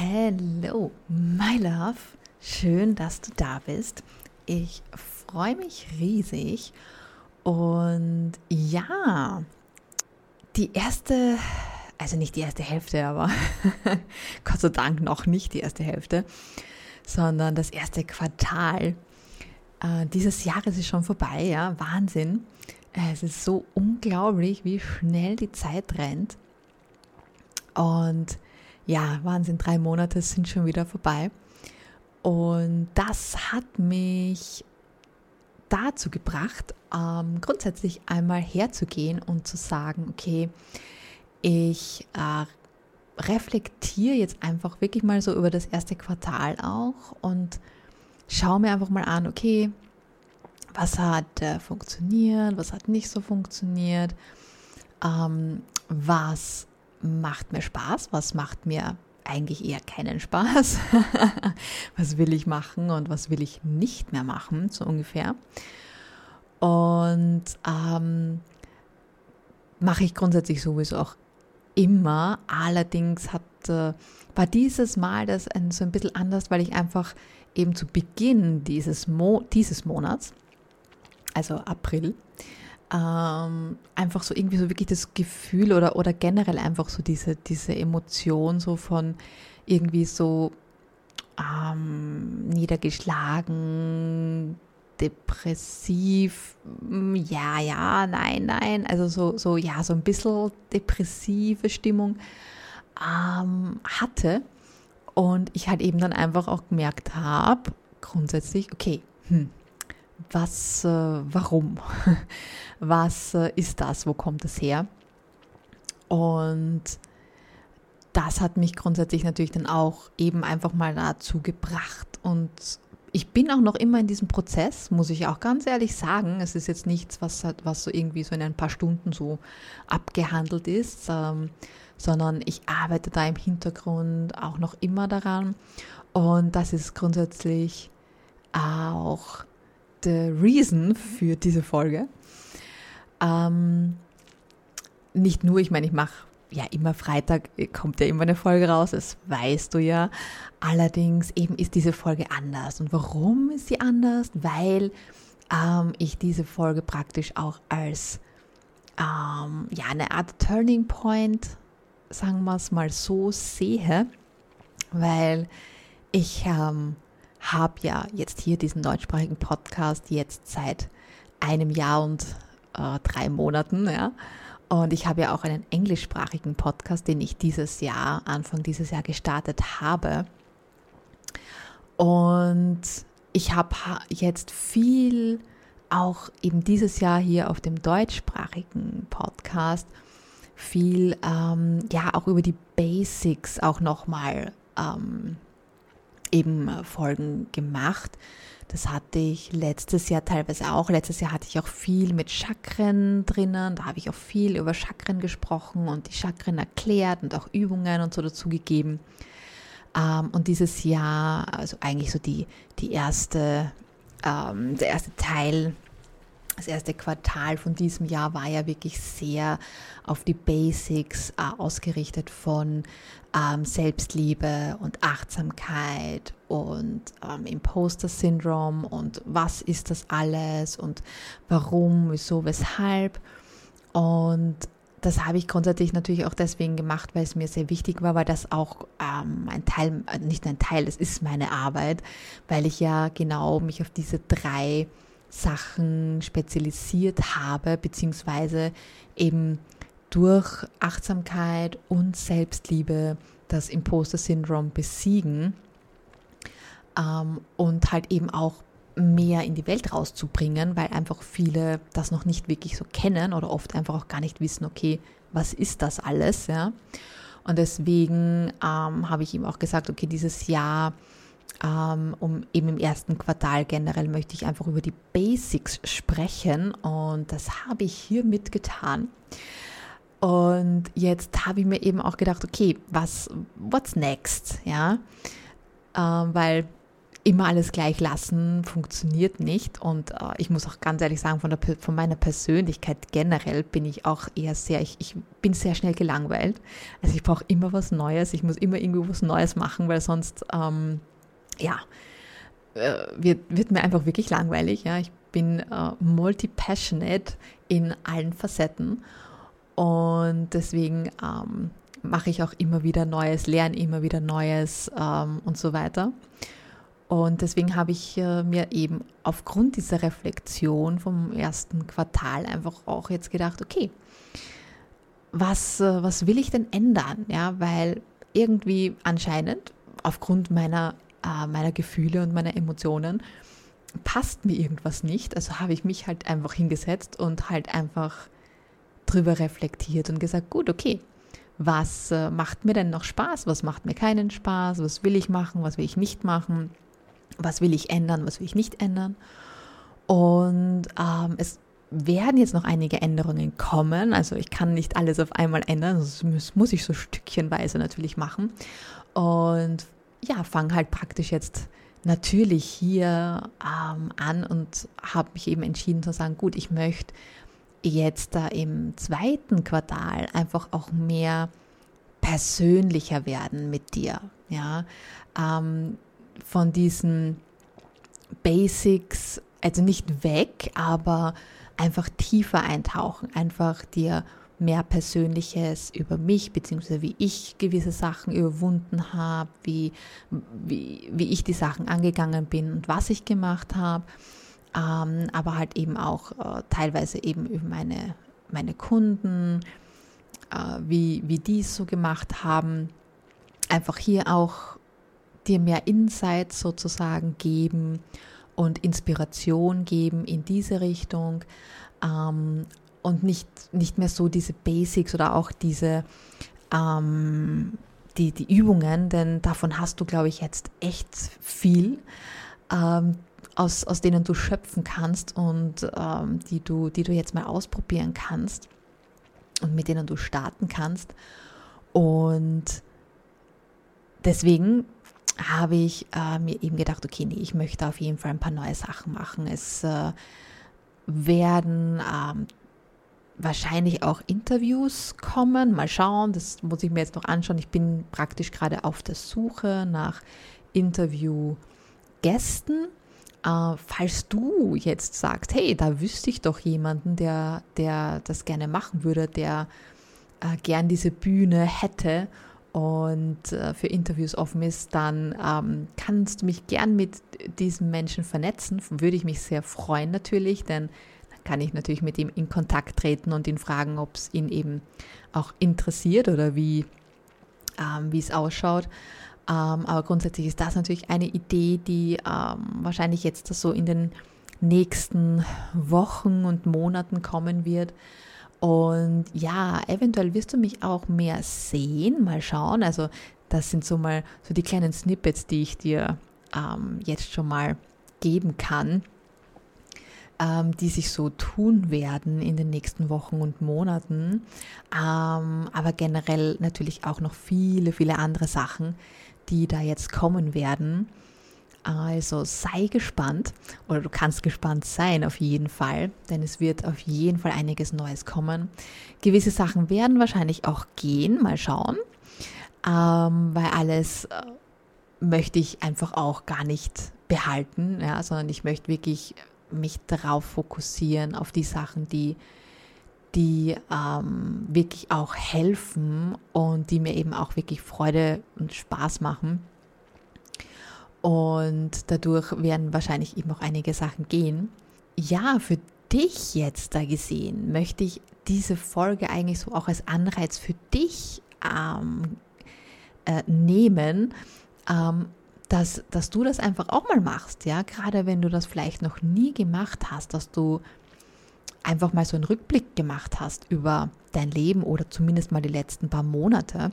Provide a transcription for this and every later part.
Hello, my love. Schön, dass du da bist. Ich freue mich riesig. Und ja, die erste, also nicht die erste Hälfte, aber Gott sei Dank noch nicht die erste Hälfte, sondern das erste Quartal äh, dieses Jahres ist schon vorbei. Ja, Wahnsinn. Es ist so unglaublich, wie schnell die Zeit rennt. Und ja, Wahnsinn, drei Monate sind schon wieder vorbei. Und das hat mich dazu gebracht, ähm, grundsätzlich einmal herzugehen und zu sagen, okay, ich äh, reflektiere jetzt einfach wirklich mal so über das erste Quartal auch und schaue mir einfach mal an, okay, was hat äh, funktioniert, was hat nicht so funktioniert, ähm, was macht mir Spaß, was macht mir eigentlich eher keinen Spaß, was will ich machen und was will ich nicht mehr machen, so ungefähr. Und ähm, mache ich grundsätzlich sowieso auch immer. Allerdings hat, äh, war dieses Mal das ein, so ein bisschen anders, weil ich einfach eben zu Beginn dieses, Mo dieses Monats, also April, ähm, einfach so irgendwie so wirklich das Gefühl oder, oder generell einfach so diese, diese Emotion so von irgendwie so ähm, niedergeschlagen, depressiv, mm, ja, ja, nein, nein, also so, so, ja, so ein bisschen depressive Stimmung ähm, hatte. Und ich halt eben dann einfach auch gemerkt habe, grundsätzlich, okay, hm, was, äh, warum? was äh, ist das? Wo kommt es her? Und das hat mich grundsätzlich natürlich dann auch eben einfach mal dazu gebracht. Und ich bin auch noch immer in diesem Prozess, muss ich auch ganz ehrlich sagen. Es ist jetzt nichts, was, was so irgendwie so in ein paar Stunden so abgehandelt ist, ähm, sondern ich arbeite da im Hintergrund auch noch immer daran. Und das ist grundsätzlich auch the reason für diese Folge. Ähm, nicht nur, ich meine, ich mache ja immer Freitag, kommt ja immer eine Folge raus, das weißt du ja. Allerdings eben ist diese Folge anders. Und warum ist sie anders? Weil ähm, ich diese Folge praktisch auch als ähm, ja, eine Art Turning Point, sagen wir es mal so, sehe, weil ich ähm, habe ja jetzt hier diesen deutschsprachigen Podcast jetzt seit einem Jahr und äh, drei Monaten, ja. Und ich habe ja auch einen englischsprachigen Podcast, den ich dieses Jahr, Anfang dieses Jahr gestartet habe. Und ich habe jetzt viel auch eben dieses Jahr hier auf dem deutschsprachigen Podcast viel, ähm, ja, auch über die Basics auch nochmal ähm, eben äh, Folgen gemacht. Das hatte ich letztes Jahr teilweise auch. Letztes Jahr hatte ich auch viel mit Chakren drinnen. Da habe ich auch viel über Chakren gesprochen und die Chakren erklärt und auch Übungen und so dazu gegeben. Ähm, und dieses Jahr, also eigentlich so die, die erste, ähm, der erste Teil das erste Quartal von diesem Jahr war ja wirklich sehr auf die Basics äh, ausgerichtet von ähm, Selbstliebe und Achtsamkeit und ähm, Imposter-Syndrom und was ist das alles und warum, wieso, weshalb. Und das habe ich grundsätzlich natürlich auch deswegen gemacht, weil es mir sehr wichtig war, weil das auch ähm, ein Teil, äh, nicht ein Teil, es ist meine Arbeit, weil ich ja genau mich auf diese drei Sachen spezialisiert habe, beziehungsweise eben durch Achtsamkeit und Selbstliebe das Imposter-Syndrom besiegen ähm, und halt eben auch mehr in die Welt rauszubringen, weil einfach viele das noch nicht wirklich so kennen oder oft einfach auch gar nicht wissen, okay, was ist das alles, ja. Und deswegen ähm, habe ich ihm auch gesagt, okay, dieses Jahr ähm, um eben im ersten Quartal generell möchte ich einfach über die Basics sprechen und das habe ich hier mitgetan. Und jetzt habe ich mir eben auch gedacht, okay, was, what's next, ja, ähm, weil immer alles gleich lassen funktioniert nicht. Und äh, ich muss auch ganz ehrlich sagen, von, der, von meiner Persönlichkeit generell bin ich auch eher sehr, ich, ich bin sehr schnell gelangweilt. Also ich brauche immer was Neues, ich muss immer irgendwo was Neues machen, weil sonst, ähm, ja, äh, wird, wird mir einfach wirklich langweilig. Ja. Ich bin äh, multi-passionate in allen Facetten und deswegen ähm, mache ich auch immer wieder Neues, lerne immer wieder Neues ähm, und so weiter. Und deswegen habe ich äh, mir eben aufgrund dieser Reflexion vom ersten Quartal einfach auch jetzt gedacht, okay, was, äh, was will ich denn ändern? Ja, weil irgendwie anscheinend aufgrund meiner, äh, meiner Gefühle und meiner Emotionen passt mir irgendwas nicht. Also habe ich mich halt einfach hingesetzt und halt einfach drüber reflektiert und gesagt, gut, okay, was äh, macht mir denn noch Spaß? Was macht mir keinen Spaß? Was will ich machen? Was will ich nicht machen? was will ich ändern, was will ich nicht ändern. Und ähm, es werden jetzt noch einige Änderungen kommen. Also ich kann nicht alles auf einmal ändern, das muss ich so stückchenweise natürlich machen. Und ja, fange halt praktisch jetzt natürlich hier ähm, an und habe mich eben entschieden zu sagen, gut, ich möchte jetzt da im zweiten Quartal einfach auch mehr persönlicher werden mit dir. Ja, ähm, von diesen Basics, also nicht weg, aber einfach tiefer eintauchen, einfach dir mehr Persönliches über mich, beziehungsweise wie ich gewisse Sachen überwunden habe, wie, wie, wie ich die Sachen angegangen bin und was ich gemacht habe, ähm, aber halt eben auch äh, teilweise eben über meine, meine Kunden, äh, wie, wie die es so gemacht haben. Einfach hier auch dir mehr Insight sozusagen geben und Inspiration geben in diese Richtung ähm, und nicht, nicht mehr so diese Basics oder auch diese ähm, die, die Übungen, denn davon hast du, glaube ich, jetzt echt viel, ähm, aus, aus denen du schöpfen kannst und ähm, die, du, die du jetzt mal ausprobieren kannst und mit denen du starten kannst. Und deswegen habe ich äh, mir eben gedacht, okay, nee, ich möchte auf jeden Fall ein paar neue Sachen machen. Es äh, werden ähm, wahrscheinlich auch Interviews kommen. Mal schauen, das muss ich mir jetzt noch anschauen. Ich bin praktisch gerade auf der Suche nach Interviewgästen. Äh, falls du jetzt sagst, hey, da wüsste ich doch jemanden, der, der das gerne machen würde, der äh, gern diese Bühne hätte und äh, für Interviews offen ist, dann ähm, kannst du mich gern mit diesem Menschen vernetzen. Würde ich mich sehr freuen natürlich, denn dann kann ich natürlich mit ihm in Kontakt treten und ihn fragen, ob es ihn eben auch interessiert oder wie, ähm, wie es ausschaut. Ähm, aber grundsätzlich ist das natürlich eine Idee, die ähm, wahrscheinlich jetzt so in den nächsten Wochen und Monaten kommen wird. Und ja, eventuell wirst du mich auch mehr sehen, mal schauen. Also das sind so mal so die kleinen Snippets, die ich dir ähm, jetzt schon mal geben kann, ähm, die sich so tun werden in den nächsten Wochen und Monaten. Ähm, aber generell natürlich auch noch viele, viele andere Sachen, die da jetzt kommen werden. Also sei gespannt oder du kannst gespannt sein auf jeden Fall, denn es wird auf jeden Fall einiges Neues kommen. Gewisse Sachen werden wahrscheinlich auch gehen, mal schauen, ähm, weil alles äh, möchte ich einfach auch gar nicht behalten, ja, sondern ich möchte wirklich mich darauf fokussieren, auf die Sachen, die, die ähm, wirklich auch helfen und die mir eben auch wirklich Freude und Spaß machen. Und dadurch werden wahrscheinlich eben auch einige Sachen gehen. Ja, für dich jetzt da gesehen, möchte ich diese Folge eigentlich so auch als Anreiz für dich ähm, äh, nehmen, ähm, dass, dass du das einfach auch mal machst, ja, gerade wenn du das vielleicht noch nie gemacht hast, dass du einfach mal so einen Rückblick gemacht hast über dein Leben oder zumindest mal die letzten paar Monate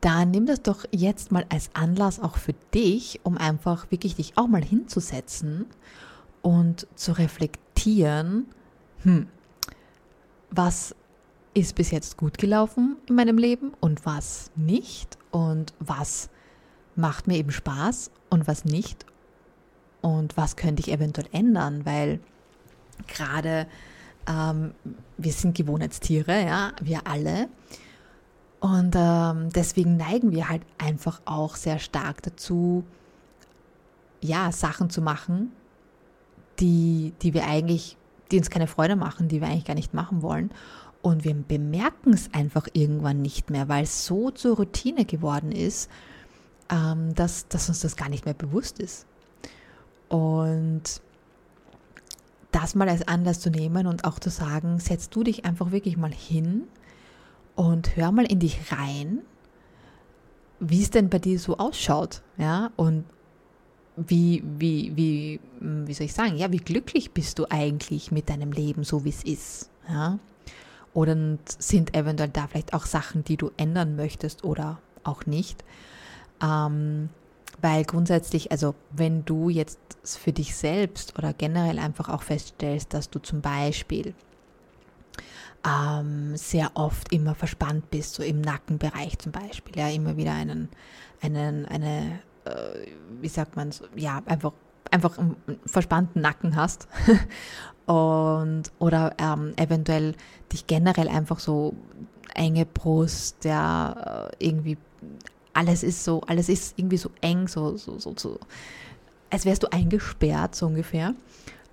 dann nimm das doch jetzt mal als Anlass auch für dich, um einfach wirklich dich auch mal hinzusetzen und zu reflektieren, hm, was ist bis jetzt gut gelaufen in meinem Leben und was nicht und was macht mir eben Spaß und was nicht und was könnte ich eventuell ändern, weil gerade ähm, wir sind Gewohnheitstiere, ja, wir alle. Und ähm, deswegen neigen wir halt einfach auch sehr stark dazu, ja, Sachen zu machen, die, die wir eigentlich, die uns keine Freude machen, die wir eigentlich gar nicht machen wollen. Und wir bemerken es einfach irgendwann nicht mehr, weil es so zur Routine geworden ist, ähm, dass, dass uns das gar nicht mehr bewusst ist. Und das mal als Anlass zu nehmen und auch zu sagen, setz du dich einfach wirklich mal hin und hör mal in dich rein, wie es denn bei dir so ausschaut, ja, und wie, wie, wie, wie soll ich sagen, ja, wie glücklich bist du eigentlich mit deinem Leben, so wie es ist, ja, oder sind eventuell da vielleicht auch Sachen, die du ändern möchtest oder auch nicht, ähm, weil grundsätzlich, also wenn du jetzt für dich selbst oder generell einfach auch feststellst, dass du zum Beispiel ähm, sehr oft immer verspannt bist, so im Nackenbereich zum Beispiel, ja, immer wieder einen, einen, eine, äh, wie sagt man, so, ja, einfach, einfach einen verspannten Nacken hast. Und oder ähm, eventuell dich generell einfach so enge Brust, ja, äh, irgendwie alles ist so, alles ist irgendwie so eng, so, so, so, so als wärst du eingesperrt, so ungefähr.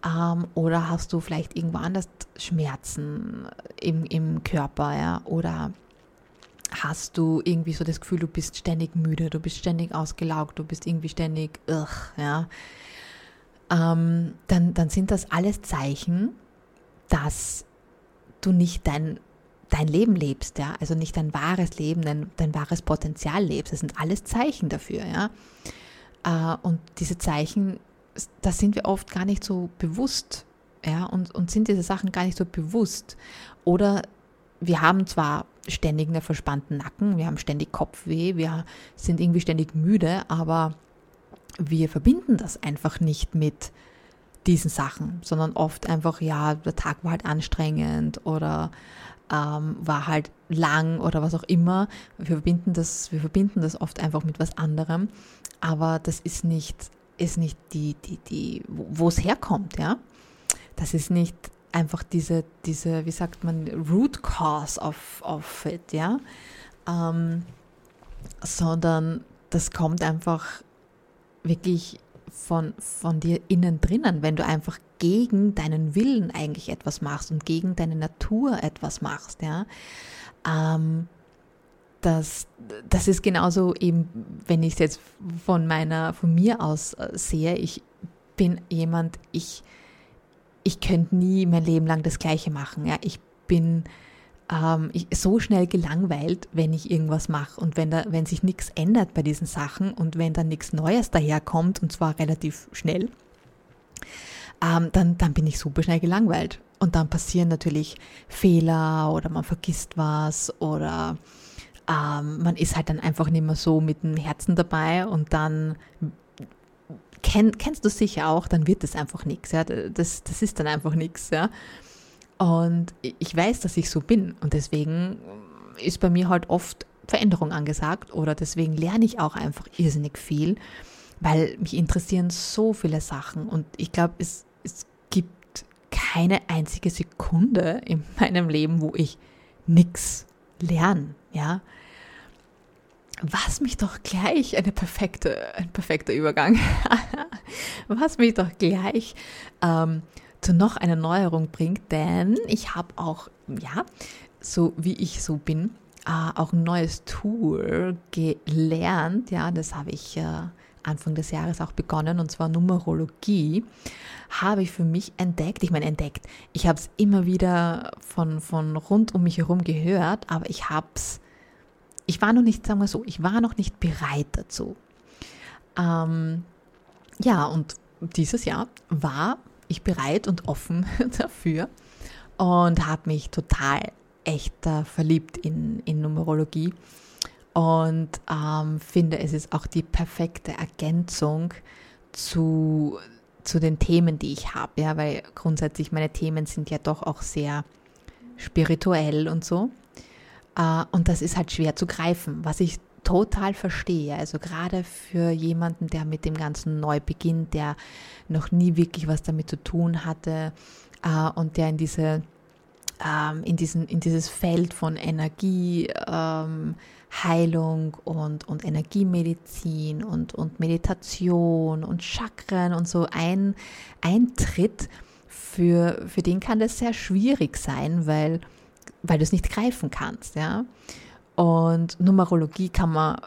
Ähm, oder hast du vielleicht irgendwo anders Schmerzen im, im Körper, ja? Oder hast du irgendwie so das Gefühl, du bist ständig müde, du bist ständig ausgelaugt, du bist irgendwie ständig, ugh, ja? Ähm, dann, dann sind das alles Zeichen, dass du nicht dein dein Leben lebst, ja, also nicht dein wahres Leben, dein, dein wahres Potenzial lebst. Das sind alles Zeichen dafür, ja. Äh, und diese Zeichen, da sind wir oft gar nicht so bewusst, ja, und, und sind diese Sachen gar nicht so bewusst. Oder wir haben zwar ständig einen verspannten Nacken, wir haben ständig Kopfweh, wir sind irgendwie ständig müde, aber wir verbinden das einfach nicht mit diesen Sachen, sondern oft einfach, ja, der Tag war halt anstrengend oder ähm, war halt lang oder was auch immer. Wir verbinden, das, wir verbinden das oft einfach mit was anderem, aber das ist nicht, ist nicht die, die, die, wo es herkommt, ja. Das ist nicht einfach diese, diese, wie sagt man, Root Cause of, of it, ja. Ähm, sondern das kommt einfach wirklich von, von dir innen drinnen, wenn du einfach gegen deinen Willen eigentlich etwas machst und gegen deine Natur etwas machst, ja. Ähm, das, das ist genauso eben, wenn ich es jetzt von meiner, von mir aus äh, sehe, ich bin jemand, ich, ich könnte nie mein Leben lang das Gleiche machen. Ja, ich bin ähm, ich, so schnell gelangweilt, wenn ich irgendwas mache und wenn, da, wenn sich nichts ändert bei diesen Sachen und wenn dann nichts Neues daherkommt und zwar relativ schnell, ähm, dann, dann bin ich super schnell gelangweilt. Und dann passieren natürlich Fehler oder man vergisst was oder ähm, man ist halt dann einfach nicht mehr so mit dem Herzen dabei und dann kenn, kennst du sicher auch, dann wird das einfach nichts. Ja? Das, das ist dann einfach nichts. Ja? Und ich weiß, dass ich so bin und deswegen ist bei mir halt oft Veränderung angesagt oder deswegen lerne ich auch einfach irrsinnig viel, weil mich interessieren so viele Sachen und ich glaube, es, es gibt keine einzige Sekunde in meinem Leben, wo ich nichts lerne, ja. Was mich doch gleich eine perfekte, ein perfekter Übergang, was mich doch gleich ähm, zu noch einer Neuerung bringt, denn ich habe auch, ja, so wie ich so bin, äh, auch ein neues Tool gelernt. Ja, das habe ich äh, Anfang des Jahres auch begonnen und zwar Numerologie habe ich für mich entdeckt. Ich meine, entdeckt. Ich habe es immer wieder von, von rund um mich herum gehört, aber ich habe es, ich war noch nicht, sagen wir so, ich war noch nicht bereit dazu. Ähm, ja, und dieses Jahr war ich bereit und offen dafür und habe mich total echt verliebt in, in Numerologie und ähm, finde, es ist auch die perfekte Ergänzung zu, zu den Themen, die ich habe, ja, weil grundsätzlich meine Themen sind ja doch auch sehr spirituell und so. Äh, und das ist halt schwer zu greifen. Was ich total verstehe. Also gerade für jemanden, der mit dem Ganzen neu beginnt, der noch nie wirklich was damit zu tun hatte äh, und der in diese ähm, in, diesen, in dieses Feld von Energie, ähm, Heilung und, und Energiemedizin und, und Meditation und Chakren und so ein, eintritt, für, für den kann das sehr schwierig sein, weil, weil du es nicht greifen kannst. Ja? Und Numerologie kann man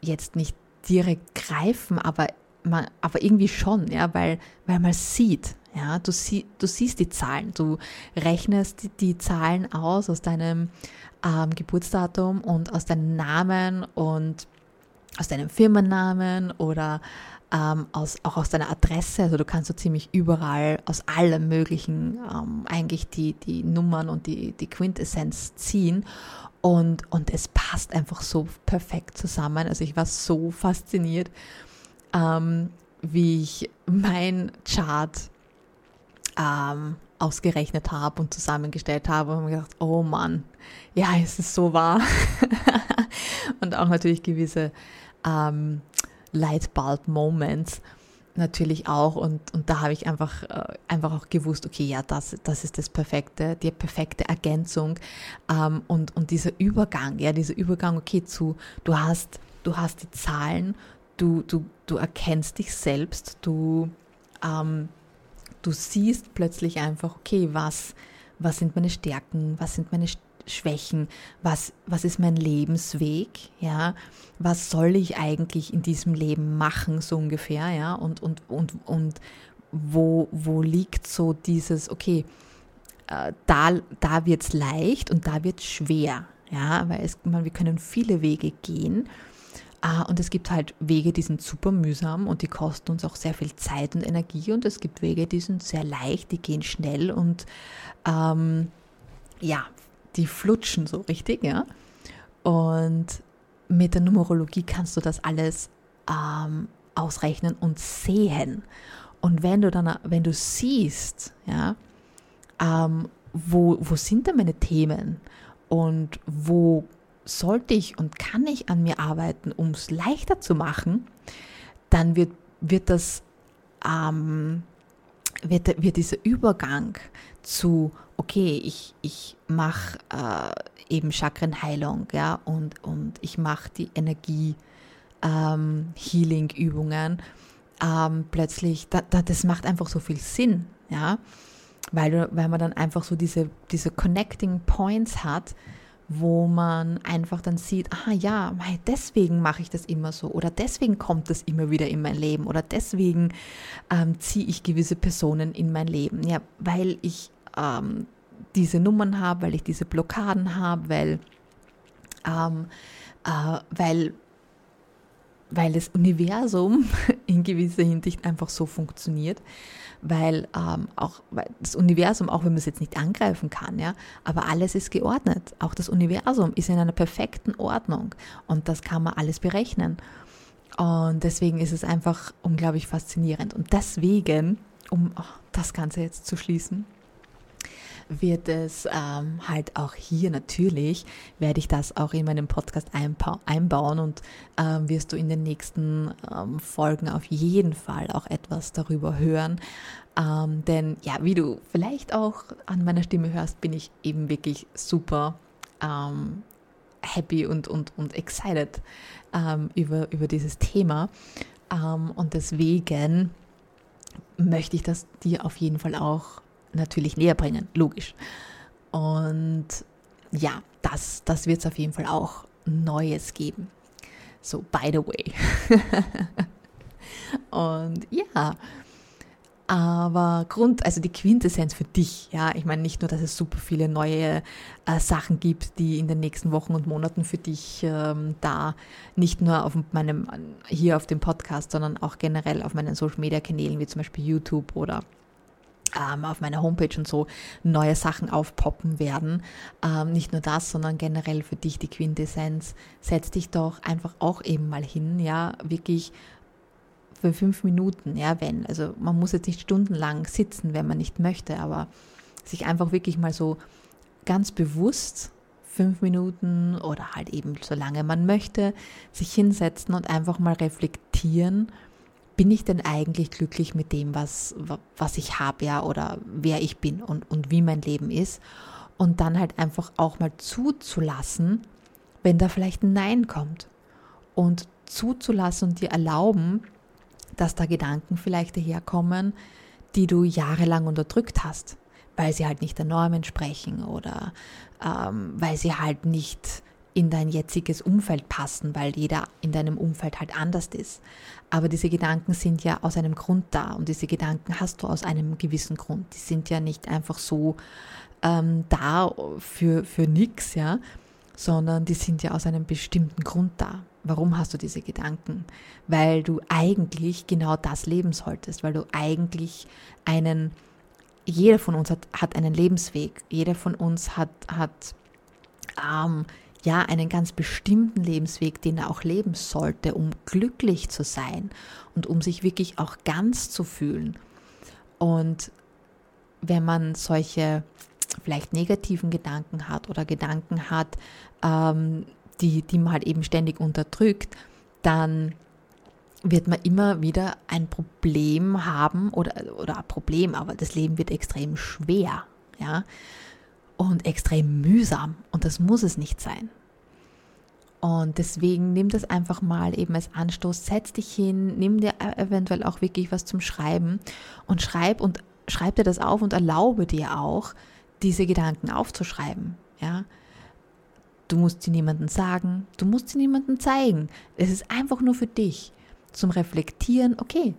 jetzt nicht direkt greifen, aber, man, aber irgendwie schon, ja? weil, weil man sieht. Ja? Du, sie, du siehst die Zahlen, du rechnest die, die Zahlen aus aus deinem ähm, Geburtsdatum und aus deinem Namen und aus deinem Firmennamen oder ähm, aus, auch aus deiner Adresse. Also du kannst so ziemlich überall aus allem Möglichen ähm, eigentlich die, die Nummern und die, die Quintessenz ziehen. Und, und es passt einfach so perfekt zusammen. Also ich war so fasziniert, ähm, wie ich mein Chart ähm, ausgerechnet habe und zusammengestellt habe und mir gedacht, oh Mann, ja, es ist so wahr. und auch natürlich gewisse ähm, Lightbulb-Moments natürlich auch und, und da habe ich einfach, äh, einfach auch gewusst, okay, ja, das, das ist das perfekte, die perfekte Ergänzung ähm, und, und dieser Übergang, ja, dieser Übergang, okay, zu, du hast, du hast die Zahlen, du, du, du erkennst dich selbst, du ähm, du siehst plötzlich einfach, okay, was, was sind meine Stärken, was sind meine Schwächen, was, was ist mein Lebensweg, ja, was soll ich eigentlich in diesem Leben machen, so ungefähr, ja, und, und, und, und wo, wo liegt so dieses, okay, äh, da, da wird es leicht und da wird es schwer, ja, weil es, man, wir können viele Wege gehen. Ah, und es gibt halt Wege, die sind super mühsam und die kosten uns auch sehr viel Zeit und Energie. Und es gibt Wege, die sind sehr leicht, die gehen schnell und ähm, ja, die flutschen so richtig, ja. Und mit der Numerologie kannst du das alles ähm, ausrechnen und sehen. Und wenn du dann, wenn du siehst, ja, ähm, wo, wo sind denn meine Themen und wo sollte ich und kann ich an mir arbeiten, um es leichter zu machen, dann wird, wird das ähm, wird, wird dieser Übergang zu, okay, ich, ich mache äh, eben Chakrenheilung, ja, und, und ich mache die Energie-Healing-Übungen, ähm, ähm, plötzlich, da, da, das macht einfach so viel Sinn, ja, weil, weil man dann einfach so diese, diese Connecting Points hat, wo man einfach dann sieht, aha ja, deswegen mache ich das immer so oder deswegen kommt das immer wieder in mein Leben oder deswegen ähm, ziehe ich gewisse Personen in mein Leben. Ja, weil ich ähm, diese Nummern habe, weil ich diese Blockaden habe, weil, ähm, äh, weil, weil das Universum in gewisser Hinsicht einfach so funktioniert weil ähm, auch weil das Universum, auch wenn man es jetzt nicht angreifen kann, ja, aber alles ist geordnet. Auch das Universum ist in einer perfekten Ordnung und das kann man alles berechnen. Und deswegen ist es einfach unglaublich faszinierend. Und deswegen, um oh, das Ganze jetzt zu schließen, wird es ähm, halt auch hier natürlich, werde ich das auch in meinem Podcast einbauen und ähm, wirst du in den nächsten ähm, Folgen auf jeden Fall auch etwas darüber hören. Ähm, denn ja, wie du vielleicht auch an meiner Stimme hörst, bin ich eben wirklich super ähm, happy und, und, und excited ähm, über, über dieses Thema. und deswegen möchte ich das dir auf jeden Fall auch natürlich näher bringen, logisch. Und ja, das, das wird es auf jeden Fall auch Neues geben. So, by the way. Und ja, aber Grund, also die Quintessenz für dich, ja, ich meine nicht nur, dass es super viele neue äh, Sachen gibt, die in den nächsten Wochen und Monaten für dich ähm, da nicht nur auf meinem, hier auf dem Podcast, sondern auch generell auf meinen Social Media Kanälen wie zum Beispiel YouTube oder ähm, auf meiner Homepage und so neue Sachen aufpoppen werden. Ähm, nicht nur das, sondern generell für dich die Quintessenz. Setz dich doch einfach auch eben mal hin, ja, wirklich für fünf Minuten, ja, wenn. Also man muss jetzt nicht stundenlang sitzen, wenn man nicht möchte, aber sich einfach wirklich mal so ganz bewusst fünf Minuten oder halt eben so lange man möchte, sich hinsetzen und einfach mal reflektieren, bin ich denn eigentlich glücklich mit dem, was, was ich habe, ja, oder wer ich bin und, und wie mein Leben ist. Und dann halt einfach auch mal zuzulassen, wenn da vielleicht ein Nein kommt. Und zuzulassen und dir erlauben, dass da Gedanken vielleicht daherkommen, die du jahrelang unterdrückt hast, weil sie halt nicht der Norm entsprechen oder ähm, weil sie halt nicht in dein jetziges Umfeld passen, weil jeder in deinem Umfeld halt anders ist. Aber diese Gedanken sind ja aus einem Grund da und diese Gedanken hast du aus einem gewissen Grund. Die sind ja nicht einfach so ähm, da für, für nichts, ja, sondern die sind ja aus einem bestimmten Grund da. Warum hast du diese Gedanken? Weil du eigentlich genau das leben solltest, weil du eigentlich einen, jeder von uns hat, hat einen Lebensweg, jeder von uns hat, hat ähm, ja einen ganz bestimmten Lebensweg, den er auch leben sollte, um glücklich zu sein und um sich wirklich auch ganz zu fühlen. Und wenn man solche vielleicht negativen Gedanken hat oder Gedanken hat, ähm, die, die man halt eben ständig unterdrückt, dann wird man immer wieder ein Problem haben oder, oder ein Problem, aber das Leben wird extrem schwer, ja, und extrem mühsam und das muss es nicht sein. Und deswegen nimm das einfach mal eben als Anstoß, setz dich hin, nimm dir eventuell auch wirklich was zum Schreiben und schreib und schreib dir das auf und erlaube dir auch, diese Gedanken aufzuschreiben, ja. Du musst sie niemandem sagen, du musst sie niemandem zeigen. Es ist einfach nur für dich zum Reflektieren, okay,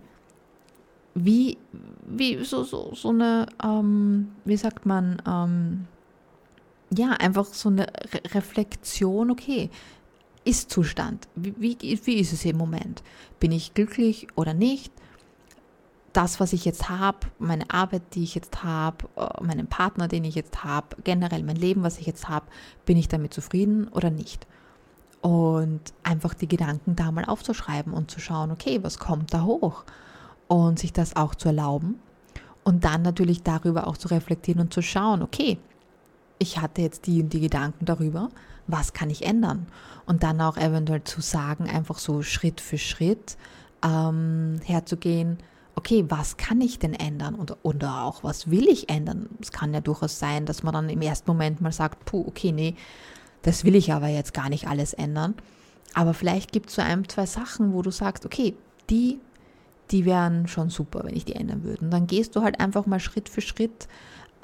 wie, wie so, so, so eine, ähm, wie sagt man, ähm, ja, einfach so eine Re Reflexion, okay, Ist-Zustand, wie, wie, wie ist es im Moment? Bin ich glücklich oder nicht? das, was ich jetzt habe, meine Arbeit, die ich jetzt habe, äh, meinen Partner, den ich jetzt habe, generell mein Leben, was ich jetzt habe, bin ich damit zufrieden oder nicht? Und einfach die Gedanken da mal aufzuschreiben und zu schauen, okay, was kommt da hoch? Und sich das auch zu erlauben. Und dann natürlich darüber auch zu reflektieren und zu schauen, okay, ich hatte jetzt die und die Gedanken darüber, was kann ich ändern? Und dann auch eventuell zu sagen, einfach so Schritt für Schritt ähm, herzugehen, okay, was kann ich denn ändern und, oder auch was will ich ändern? Es kann ja durchaus sein, dass man dann im ersten Moment mal sagt, puh, okay, nee, das will ich aber jetzt gar nicht alles ändern. Aber vielleicht gibt es so ein, zwei Sachen, wo du sagst, okay, die, die wären schon super, wenn ich die ändern würde. Und dann gehst du halt einfach mal Schritt für Schritt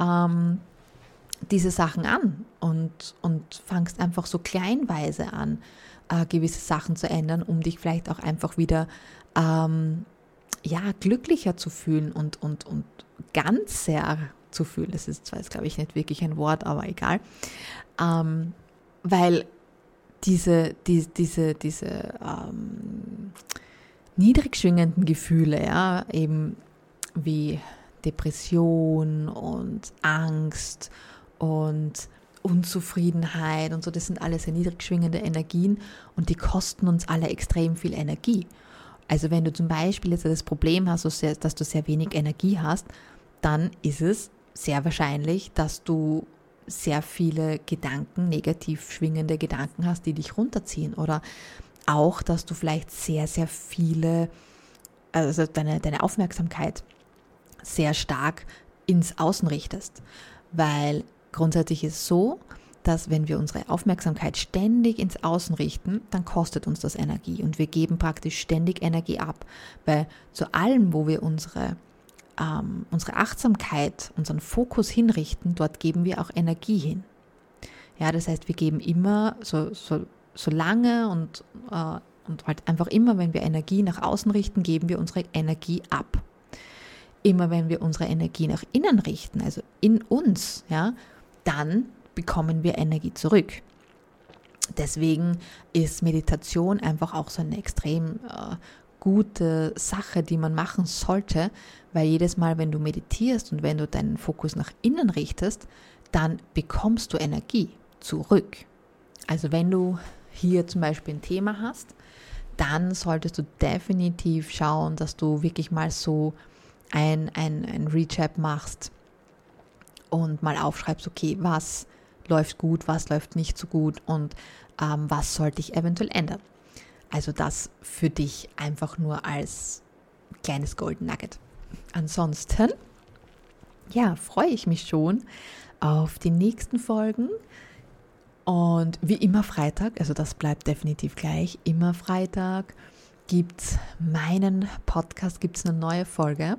ähm, diese Sachen an und, und fangst einfach so kleinweise an, äh, gewisse Sachen zu ändern, um dich vielleicht auch einfach wieder ähm, ja, glücklicher zu fühlen und, und, und ganzer zu fühlen. Das ist zwar, glaube ich, nicht wirklich ein Wort, aber egal. Ähm, weil diese, die, diese, diese ähm, niedrig schwingenden Gefühle, ja, eben wie Depression und Angst und Unzufriedenheit und so, das sind alles sehr niedrig schwingende Energien und die kosten uns alle extrem viel Energie. Also wenn du zum Beispiel jetzt das Problem hast, dass du sehr wenig Energie hast, dann ist es sehr wahrscheinlich, dass du sehr viele Gedanken, negativ schwingende Gedanken hast, die dich runterziehen. Oder auch, dass du vielleicht sehr, sehr viele, also deine, deine Aufmerksamkeit sehr stark ins Außen richtest. Weil grundsätzlich ist es so, dass wenn wir unsere Aufmerksamkeit ständig ins Außen richten, dann kostet uns das Energie und wir geben praktisch ständig Energie ab. Weil zu allem, wo wir unsere, ähm, unsere Achtsamkeit, unseren Fokus hinrichten, dort geben wir auch Energie hin. Ja, das heißt, wir geben immer so, so, so lange und, äh, und halt einfach immer, wenn wir Energie nach außen richten, geben wir unsere Energie ab. Immer wenn wir unsere Energie nach innen richten, also in uns, ja, dann bekommen wir Energie zurück. Deswegen ist Meditation einfach auch so eine extrem äh, gute Sache, die man machen sollte, weil jedes Mal, wenn du meditierst und wenn du deinen Fokus nach innen richtest, dann bekommst du Energie zurück. Also wenn du hier zum Beispiel ein Thema hast, dann solltest du definitiv schauen, dass du wirklich mal so ein, ein, ein Recap machst und mal aufschreibst, okay, was läuft gut, was läuft nicht so gut und ähm, was sollte ich eventuell ändern. Also das für dich einfach nur als kleines Golden Nugget. Ansonsten, ja, freue ich mich schon auf die nächsten Folgen. Und wie immer Freitag, also das bleibt definitiv gleich, immer Freitag gibt es meinen Podcast, gibt es eine neue Folge.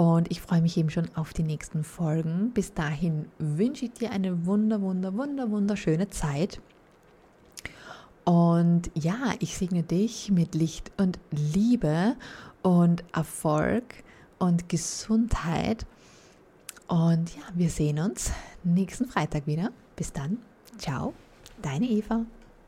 Und ich freue mich eben schon auf die nächsten Folgen. Bis dahin wünsche ich dir eine wunder, wunder, wunder, wunderschöne Zeit. Und ja, ich segne dich mit Licht und Liebe und Erfolg und Gesundheit. Und ja, wir sehen uns nächsten Freitag wieder. Bis dann. Ciao, deine Eva.